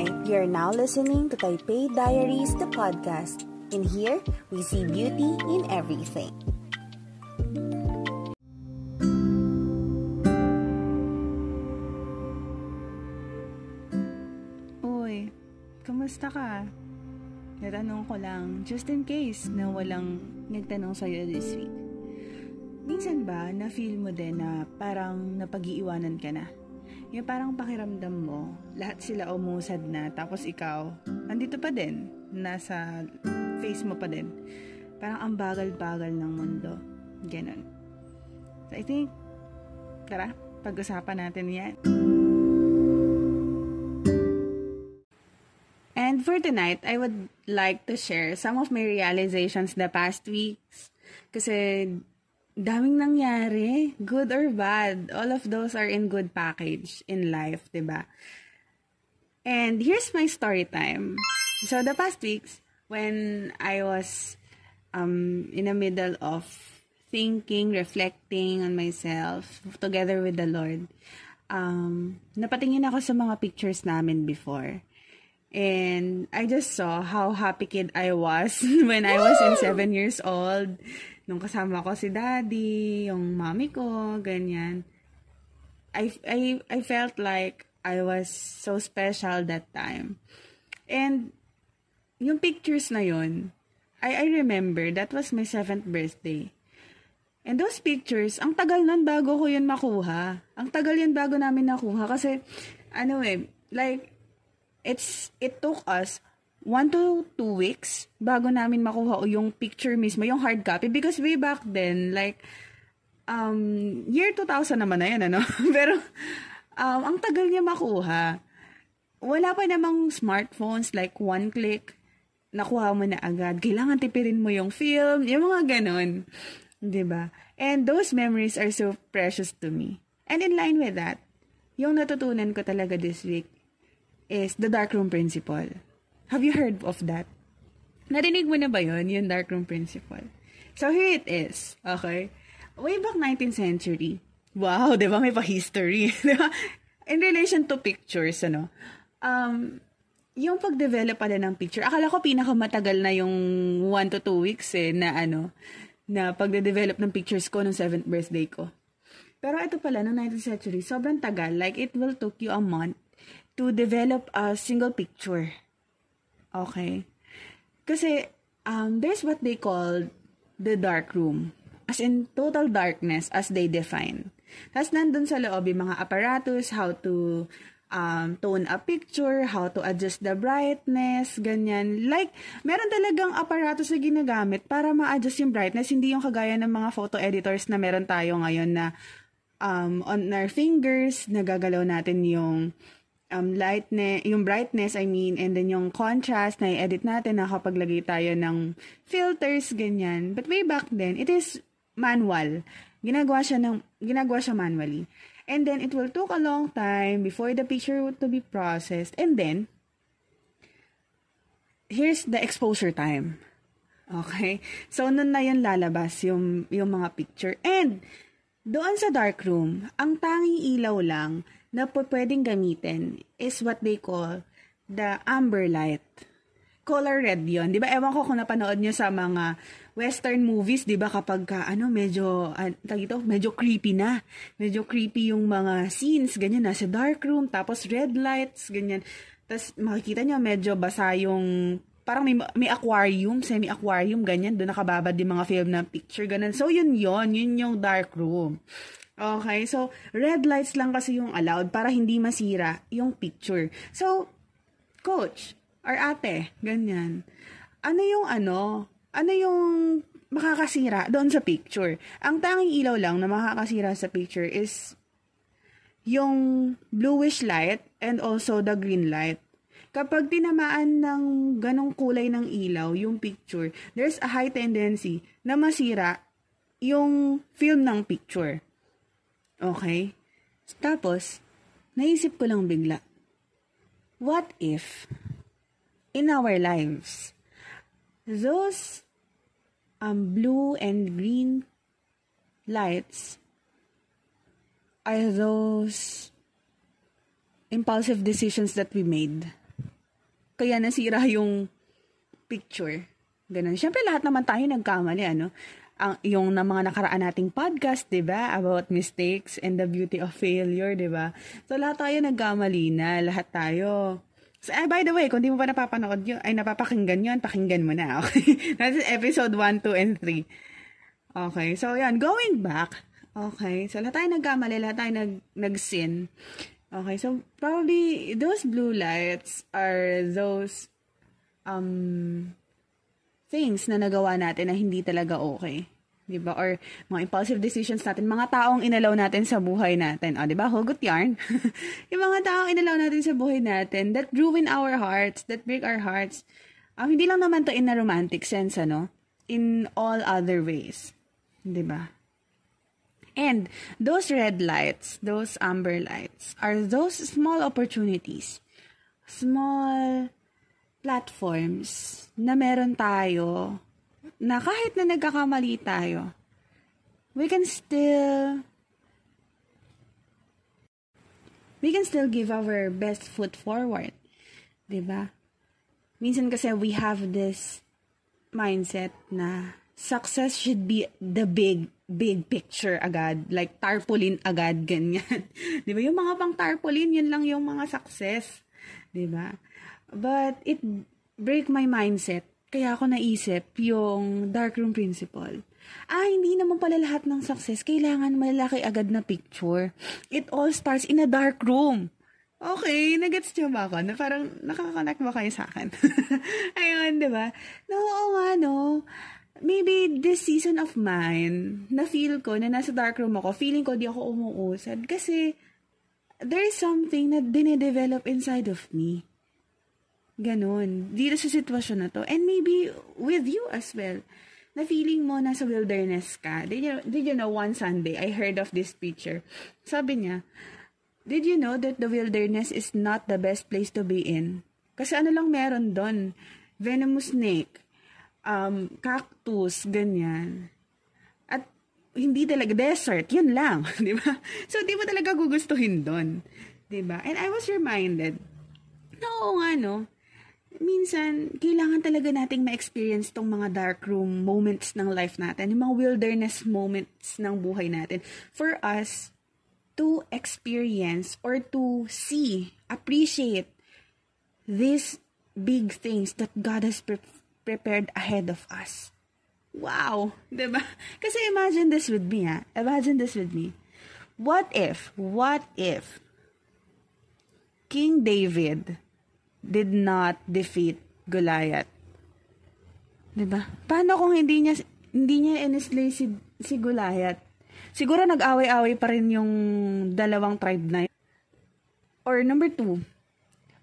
Hi, you're now listening to Taipei Diaries, the podcast. In here, we see beauty in everything. Uy, kamusta ka? Natanong ko lang, just in case na walang nagtanong sa'yo this week. Minsan ba, na-feel mo din na parang napag-iiwanan ka na? Yung parang pakiramdam mo, lahat sila umusad na, tapos ikaw, andito pa din, nasa face mo pa din. Parang ang bagal-bagal ng mundo. Ganon. So, I think, tara, pag-usapan natin yan. And for tonight, I would like to share some of my realizations the past weeks. Kasi daming nangyari, good or bad. All of those are in good package in life, 'di ba? And here's my story time. So the past weeks when I was um in the middle of thinking, reflecting on myself together with the Lord, um napatingin ako sa mga pictures namin before. And I just saw how happy kid I was when I was in seven years old nung kasama ko si daddy, yung mommy ko, ganyan. I, I, I felt like I was so special that time. And yung pictures na yun, I, I remember that was my seventh birthday. And those pictures, ang tagal nun bago ko yun makuha. Ang tagal yun bago namin nakuha. Kasi, ano eh, like, it's, it took us one to two weeks bago namin makuha yung picture mismo, yung hard copy. Because way back then, like, um, year 2000 naman na yan, ano? Pero, um, ang tagal niya makuha. Wala pa namang smartphones, like one click, nakuha mo na agad. Kailangan tipirin mo yung film, yung mga ganon. ba diba? And those memories are so precious to me. And in line with that, yung natutunan ko talaga this week is the darkroom principle. Have you heard of that? Narinig mo na ba yon yung darkroom principle? So, here it is. Okay? Way back 19th century. Wow, di ba? May pa-history. In relation to pictures, ano? Um, yung pag-develop pala ng picture, akala ko pinakamatagal na yung 1 to 2 weeks eh, na ano, na pagde-develop ng pictures ko nung 7th birthday ko. Pero ito pala, no 19th century, sobrang tagal. Like, it will took you a month to develop a single picture. Okay? Kasi, um, there's what they call the dark room. As in, total darkness as they define. Tapos, nandun sa loob yung mga apparatus, how to um, tone a picture, how to adjust the brightness, ganyan. Like, meron talagang apparatus na ginagamit para ma-adjust yung brightness, hindi yung kagaya ng mga photo editors na meron tayo ngayon na um, on our fingers, nagagalaw natin yung um, lightness, yung brightness, I mean, and then yung contrast na i-edit natin, nakapaglagay tayo ng filters, ganyan. But way back then, it is manual. Ginagawa siya, ng, ginagawa siya manually. And then, it will took a long time before the picture to be processed. And then, here's the exposure time. Okay? So, nun na yan lalabas yung, yung mga picture. And, doon sa dark room, ang tanging ilaw lang na pwedeng gamitin is what they call the amber light. Color red yon, 'di ba? Ewan ko kung napanood niyo sa mga western movies, 'di ba kapag ka, ano medyo uh, ito, medyo creepy na. Medyo creepy yung mga scenes, ganyan nasa dark room, tapos red lights, ganyan. Tapos makikita niyo medyo basa yung parang may, may aquarium, semi-aquarium, ganyan. Doon nakababad yung mga film na picture, ganun. So, yun yon Yun yung dark room. Okay, so red lights lang kasi yung allowed para hindi masira yung picture. So, coach or ate, ganyan. Ano yung ano? Ano yung makakasira doon sa picture? Ang tanging ilaw lang na makakasira sa picture is yung bluish light and also the green light. Kapag tinamaan ng ganong kulay ng ilaw, yung picture, there's a high tendency na masira yung film ng picture. Okay? Tapos, naisip ko lang bigla, what if, in our lives, those um, blue and green lights are those impulsive decisions that we made. kaya nasira yung picture. Ganun. Siyempre, lahat naman tayo nagkamali, ano? Ang, yung na mga nakaraan nating podcast, di ba? About mistakes and the beauty of failure, di ba? So, lahat tayo nagkamali na. Lahat tayo. So, eh, by the way, kung di mo pa napapanood yun, ay napapakinggan yun, pakinggan mo na, okay? That's episode 1, 2, and 3. Okay, so yan, going back. Okay, so lahat tayo nagkamali, lahat tayo nag, nag-sin. Okay, so probably those blue lights are those um things na nagawa natin na hindi talaga okay. 'di ba? Or mga impulsive decisions natin, mga taong inalaw natin sa buhay natin. O, 'di ba? Hugot yarn. yung mga taong inalaw natin sa buhay natin that ruin our hearts, that break our hearts. Um, hindi lang naman to in a romantic sense, ano? In all other ways. 'Di ba? And those red lights, those amber lights, are those small opportunities, small platforms na meron tayo na kahit na nagkakamali tayo, we can still we can still give our best foot forward. ba? Minsan kasi we have this mindset na success should be the big big picture agad. Like, tarpaulin agad, ganyan. di ba? Yung mga pang tarpaulin, yun lang yung mga success. Di ba? But, it break my mindset. Kaya ako naisip yung darkroom principle. Ah, hindi naman pala lahat ng success kailangan malaki agad na picture. It all starts in a dark room. Okay, nagets niyo ba ako? Na parang nakaka-connect ba kayo sa akin? Ayun, di ba? No, oo nga, maybe this season of mine, na feel ko na nasa dark room ako, feeling ko di ako umuusad kasi there is something na dinedevelop inside of me. Ganon. Dito sa sitwasyon na to. And maybe with you as well. Na feeling mo nasa wilderness ka. Did you, did you know one Sunday, I heard of this preacher. Sabi niya, Did you know that the wilderness is not the best place to be in? Kasi ano lang meron doon? Venomous snake um, cactus, ganyan. At hindi talaga desert, yun lang, di ba? So, di mo talaga gugustuhin doon, di ba? And I was reminded, no, nga, no, minsan, kailangan talaga nating ma-experience tong mga dark room moments ng life natin, yung mga wilderness moments ng buhay natin, for us to experience or to see, appreciate these big things that God has prepared prepared ahead of us. Wow! Diba? Kasi imagine this with me, ha? Imagine this with me. What if, what if, King David did not defeat Goliath? Diba? Paano kung hindi niya, hindi niya inislay si, si Goliath? Siguro nag-away-away pa rin yung dalawang tribe na yun. Or number two,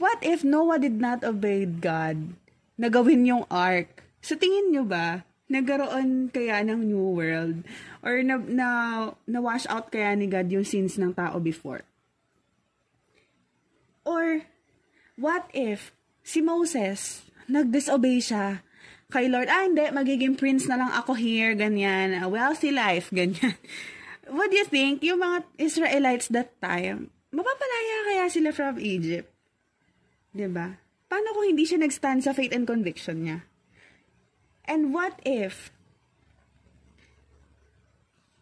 what if Noah did not obey God na gawin yung ark. So, tingin nyo ba, nagkaroon kaya ng new world? Or na, na, na wash out kaya ni God yung sins ng tao before? Or, what if si Moses, nag-disobey siya kay Lord, ah hindi, magiging prince na lang ako here, ganyan, wealthy life, ganyan. What do you think? Yung mga Israelites that time, mapapalaya kaya sila from Egypt? ba? Diba? Paano kung hindi siya nag-stand sa faith and conviction niya? And what if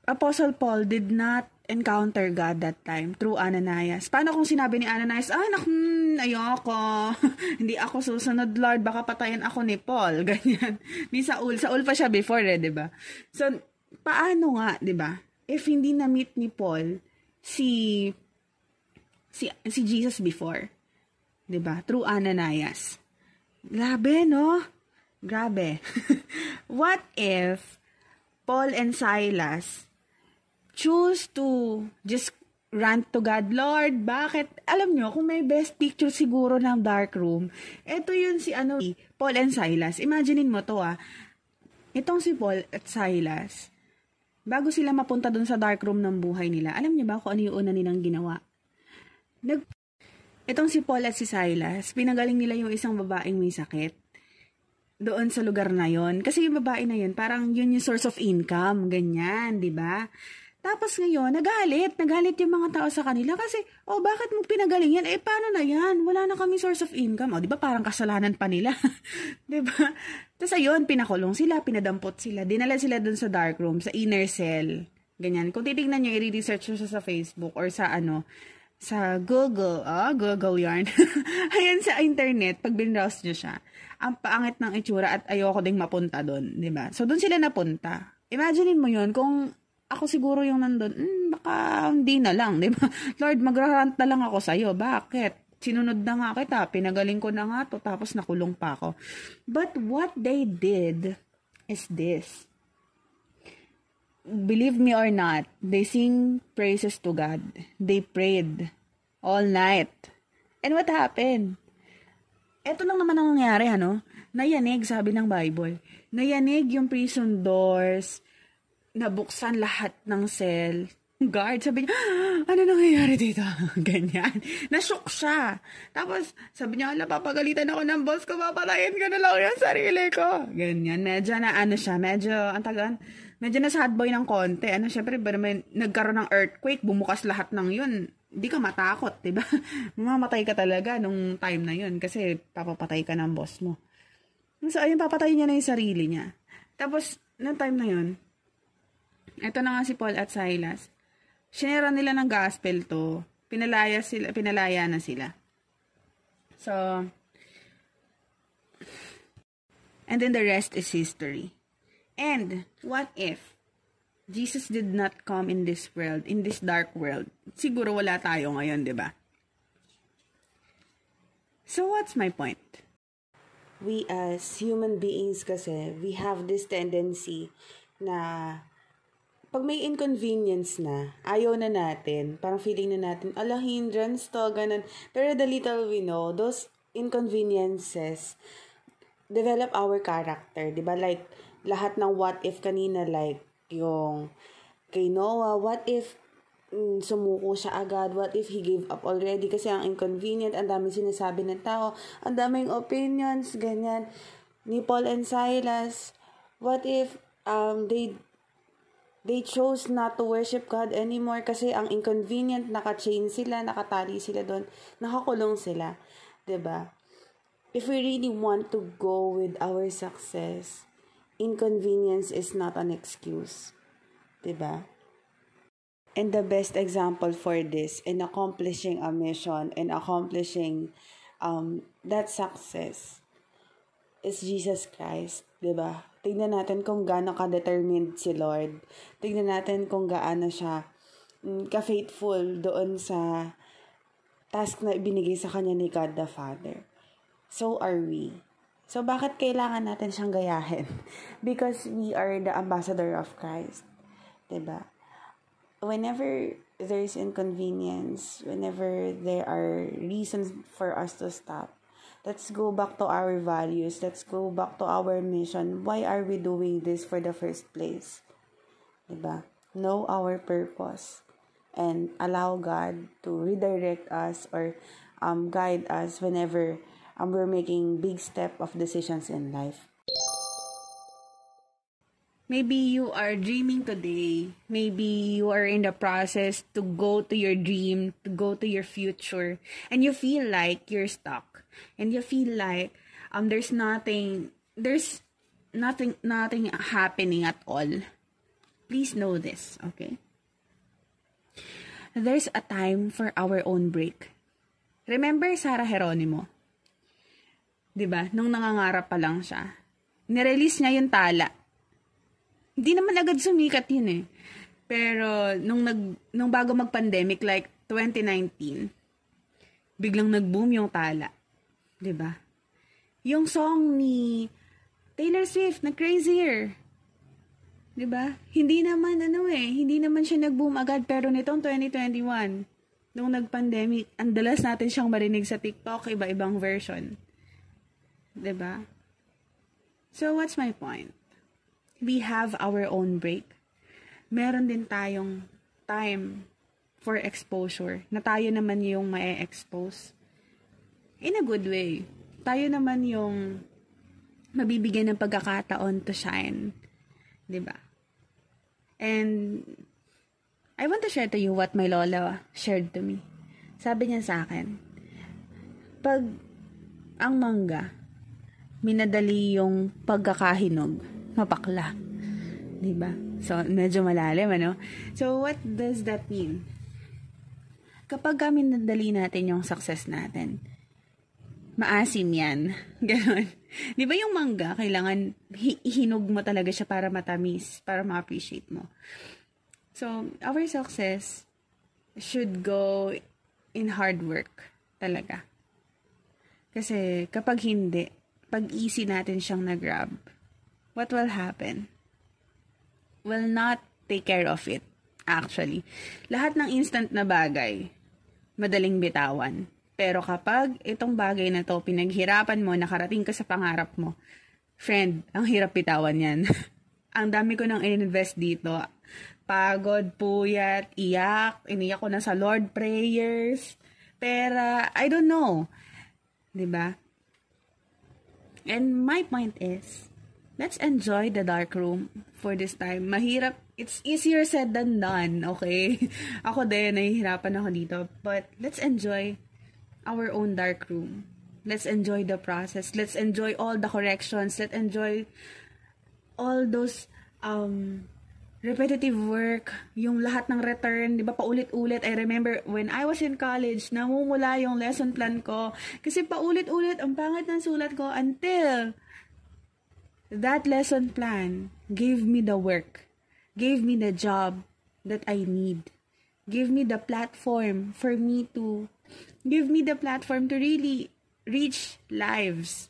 Apostle Paul did not encounter God that time through Ananias? Paano kung sinabi ni Ananias, ah, nak, hmm, ayoko, hindi ako susunod, Lord, baka patayin ako ni Paul, ganyan. Ni Saul, Saul pa siya before eh, di ba? So, paano nga, di ba? If hindi na-meet ni Paul si si si Jesus before, 'di ba? Through Ananias. Grabe, no? Grabe. What if Paul and Silas choose to just rant to God, Lord, bakit? Alam nyo, kung may best picture siguro ng dark room, ito yun si ano, Paul and Silas. Imaginein mo to ah. Itong si Paul at Silas, bago sila mapunta dun sa dark room ng buhay nila, alam niyo ba kung ano yung una nilang ginawa? Nag Itong si Paul at si Silas, pinagaling nila yung isang babaeng may sakit doon sa lugar na yon. Kasi yung babae na yun, parang yun yung source of income, ganyan, di ba? Tapos ngayon, nagalit. Nagalit yung mga tao sa kanila kasi, oh, bakit mo pinagaling yan? Eh, paano na yan? Wala na kami source of income. Oh, di ba parang kasalanan pa nila? di ba? Tapos ayun, pinakulong sila, pinadampot sila. Dinala sila dun sa dark room, sa inner cell. Ganyan. Kung titignan nyo, i-research nyo siya sa Facebook or sa ano, sa Google, oh, Google yarn. Ayan sa internet, pag binrowse nyo siya, ang paangit ng itsura at ayoko ding mapunta doon, di ba? So, doon sila napunta. Imaginein mo yon kung ako siguro yung nandun, hmm, baka hindi na lang, di ba? Lord, magrarant na lang ako sa'yo. Bakit? Sinunod na nga kita, pinagaling ko na nga to, tapos nakulong pa ako. But what they did is this. Believe me or not, they sing praises to God. They prayed all night. And what happened? Ito lang naman ang nangyari, ano? Nayanig, sabi ng Bible. Nayanig yung prison doors, nabuksan lahat ng cell. Guard, sabi niya, ah, ano nangyayari dito? Ganyan. Nashock siya. Tapos, sabi niya, ala, papagalitan ako ng boss ko, papatayin ko na lang yung sarili ko. Ganyan. Medyo na, ano siya, medyo, ang tagan, medyo na sad boy ng konti. Ano, syempre, ba naman, nagkaroon ng earthquake, bumukas lahat ng yun. Hindi ka matakot, di ba? Mamamatay ka talaga nung time na yun kasi papapatay ka ng boss mo. So, ayun, papatayin niya na yung sarili niya. Tapos, nung time na yun, ito na nga si Paul at Silas. Sinira nila ng gospel to. Pinalaya, sila, pinalaya na sila. So, and then the rest is history. And, what if Jesus did not come in this world, in this dark world? Siguro wala tayo ngayon, di ba? So, what's my point? We as human beings kasi, we have this tendency na pag may inconvenience na, ayaw na natin, parang feeling na natin, ala, hindrance to, ganun. Pero the little we know, those inconveniences develop our character, di ba? Like, lahat ng what if kanina, like, yung kay Noah, what if mm, sumuko siya agad, what if he gave up already kasi ang inconvenient, ang daming sinasabi ng tao, ang daming opinions, ganyan. Ni Paul and Silas, what if um, they they chose not to worship God anymore kasi ang inconvenient, naka-chain sila, nakatali sila doon, nakakulong sila. ba? Diba? If we really want to go with our success, inconvenience is not an excuse. ba? Diba? And the best example for this in accomplishing a mission and accomplishing um, that success is Jesus Christ, 'di ba? Tingnan natin kung gaano ka-determined si Lord. Tingnan natin kung gaano siya mm, ka-faithful doon sa task na ibinigay sa kanya ni God the Father. So are we. So bakit kailangan natin siyang gayahin? Because we are the ambassador of Christ. 'Di ba? Whenever there is inconvenience, whenever there are reasons for us to stop, Let's go back to our values. Let's go back to our mission. Why are we doing this for the first place? Diba? Know our purpose and allow God to redirect us or um, guide us whenever um, we're making big step of decisions in life. Maybe you are dreaming today. Maybe you are in the process to go to your dream, to go to your future, and you feel like you're stuck. And you feel like um there's nothing there's nothing nothing happening at all. Please know this, okay? There's a time for our own break. Remember Sarah Geronimo? 'Di ba? Nung nangangarap pa lang siya. Nirelease niya yung tala hindi naman agad sumikat yun eh. Pero, nung, nag, nung bago mag-pandemic, like 2019, biglang nag-boom yung tala. ba diba? Yung song ni Taylor Swift na Crazier. 'Di ba? Hindi naman ano eh, hindi naman siya nag-boom agad pero nitong 2021 nung nag-pandemic, ang dalas natin siyang marinig sa TikTok, iba-ibang version. 'Di ba? So what's my point? We have our own break. Meron din tayong time for exposure na tayo naman yung ma-expose. In a good way. Tayo naman yung mabibigyan ng pagkakataon to shine. ba? And I want to share to you what my lola shared to me. Sabi niya sa akin, pag ang mangga, minadali yung pagkakahinog, mapakla. Diba? So, medyo malalim, ano? So, what does that mean? Kapag kami nadali natin yung success natin, maasim yan. Ganon. Di ba yung mangga, kailangan hi- hinog mo talaga siya para matamis, para ma-appreciate mo. So, our success should go in hard work talaga. Kasi kapag hindi, pag easy natin siyang nag-grab, what will happen? Will not take care of it, actually. Lahat ng instant na bagay, madaling bitawan. Pero kapag itong bagay na to, pinaghirapan mo, nakarating ka sa pangarap mo, friend, ang hirap bitawan yan. ang dami ko nang invest dito. Pagod, puyat, iyak, iniyak ko na sa Lord prayers, pera, I don't know. 'Di ba? And my point is, let's enjoy the dark room for this time. Mahirap, it's easier said than done, okay? ako din, nahihirapan ako dito. But let's enjoy our own dark room. Let's enjoy the process. Let's enjoy all the corrections. Let's enjoy all those um, repetitive work, yung lahat ng return, di ba, paulit-ulit. I remember when I was in college, namumula yung lesson plan ko. Kasi paulit-ulit, ang pangit ng sulat ko until that lesson plan gave me the work, gave me the job that I need, gave me the platform for me to, give me the platform to really reach lives.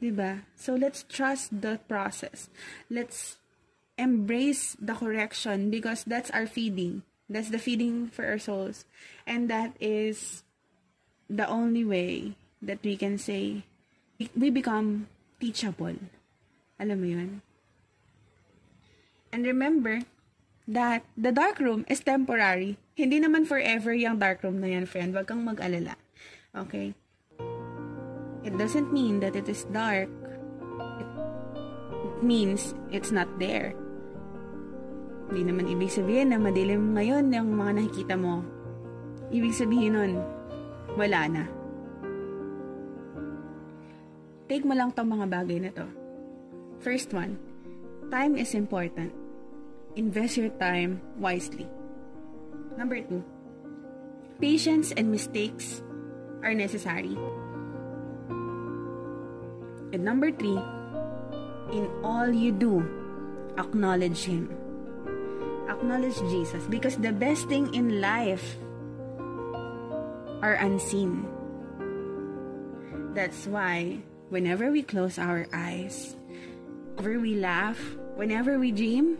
Diba? So let's trust the process. Let's embrace the correction because that's our feeding. That's the feeding for our souls. And that is the only way that we can say we become teachable. Alam mo yun? And remember that the dark room is temporary. Hindi naman forever yung dark room na yan, friend. Huwag kang mag-alala. Okay? It doesn't mean that it is dark. It means it's not there. Hindi naman ibig sabihin na madilim ngayon yung mga nakikita mo. Ibig sabihin nun, wala na. Take mo lang tong mga bagay na to. First one, time is important. Invest your time wisely. Number two, patience and mistakes are necessary. And number three, in all you do, acknowledge Him. Acknowledge Jesus because the best thing in life are unseen. That's why whenever we close our eyes, whenever we laugh, whenever we dream,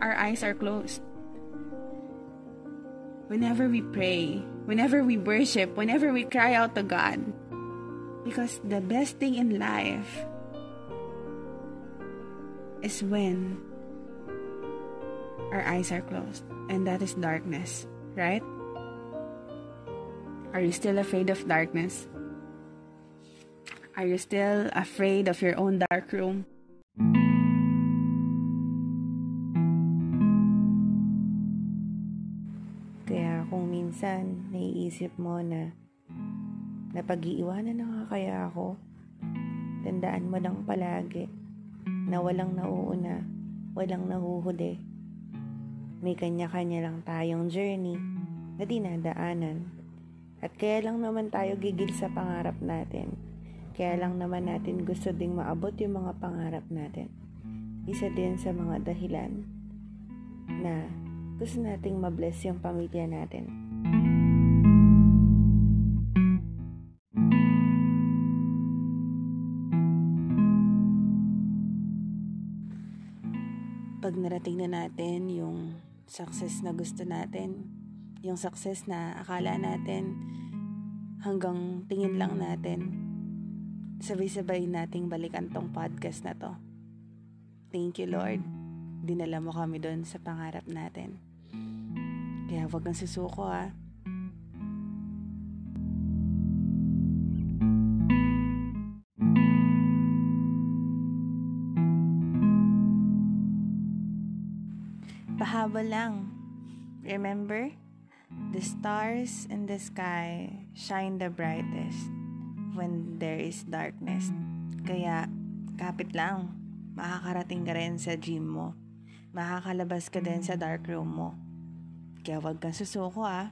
our eyes are closed. Whenever we pray, whenever we worship, whenever we cry out to God, because the best thing in life is when our eyes are closed, and that is darkness, right? Are you still afraid of darkness? Are you still afraid of your own dark room? Kaya kung minsan naiisip mo na napag-iiwanan na nga kaya ako, tandaan mo lang palagi na walang nauuna, walang nahuhuli. May kanya-kanya lang tayong journey na dinadaanan. At kaya lang naman tayo gigil sa pangarap natin. Kaya lang naman natin gusto ding maabot yung mga pangarap natin. Isa din sa mga dahilan na gusto nating mabless yung pamilya natin. Pag narating na natin yung success na gusto natin, yung success na akala natin hanggang tingin lang natin, sabay-sabay nating balikan tong podcast na to. Thank you Lord. Dinala mo kami doon sa pangarap natin. Kaya wag kang susuko ah. hahabol lang. Remember? The stars in the sky shine the brightest when there is darkness. Kaya, kapit lang. Makakarating ka rin sa gym mo. Makakalabas ka din sa dark room mo. Kaya wag kang susuko ah.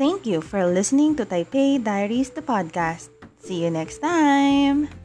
Thank you for listening to Taipei Diaries, the podcast. See you next time!